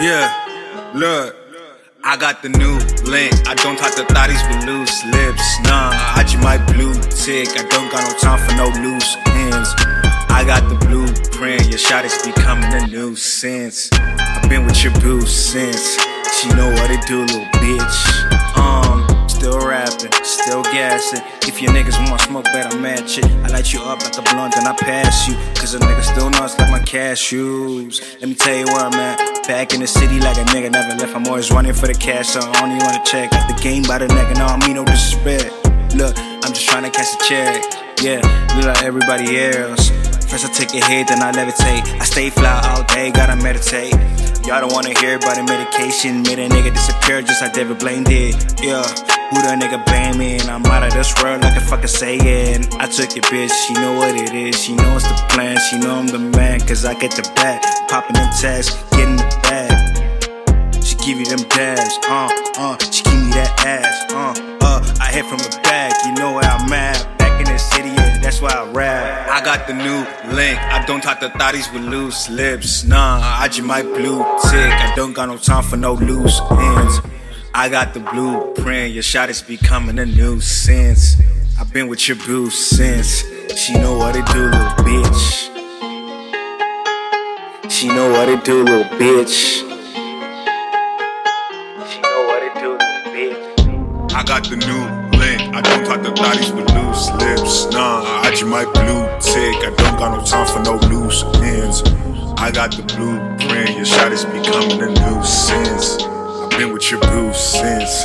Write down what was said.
Yeah, look. I got the new link. I don't talk to thotties with loose lips. Nah, I just my blue tick. I don't got no time for no loose ends. I got the blueprint. Your shot is becoming a nuisance. I've been with your boo since. She know what it do, little bitch. Um, still rapping, still gassing. If your niggas want smoke, better match it. I light you up like a blunt, then I pass you. Cause a nigga still nuts like my cashews. Let me tell you where I'm at. Back in the city like a nigga never left. I'm always running for the cash, so I only wanna check. Got the game by the neck, and I don't mean no disrespect. Look, I'm just trying to catch a check. Yeah, look like everybody else. First I take a hit, then I levitate. I stay fly all day, gotta meditate. Y'all don't wanna hear about the medication. Made a nigga disappear just like David Blaine did. Yeah, who the nigga? And I'm out of this world like a fucking saying. I took your bitch, she know what it is. She knows the plan, she know I'm the man. Cause I get the bag, popping them tags, getting the bag. She give you them dabs, uh, uh. She give me that ass, uh, uh. I hit from the back, you know got the new link. I don't talk to thotties with loose lips. Nah, I just my blue tick. I don't got no time for no loose ends. I got the blueprint. Your shot is becoming a nuisance. I've been with your boo since. She know what it do, little bitch. She know what it do, little bitch. She know what it do, little bitch. I got the new link. I don't talk to thotties with loose lips. Nah, I just my blue. I don't got no time for no loose ends. I got the blueprint. Your shot is becoming a nuisance. I've been with your boo since.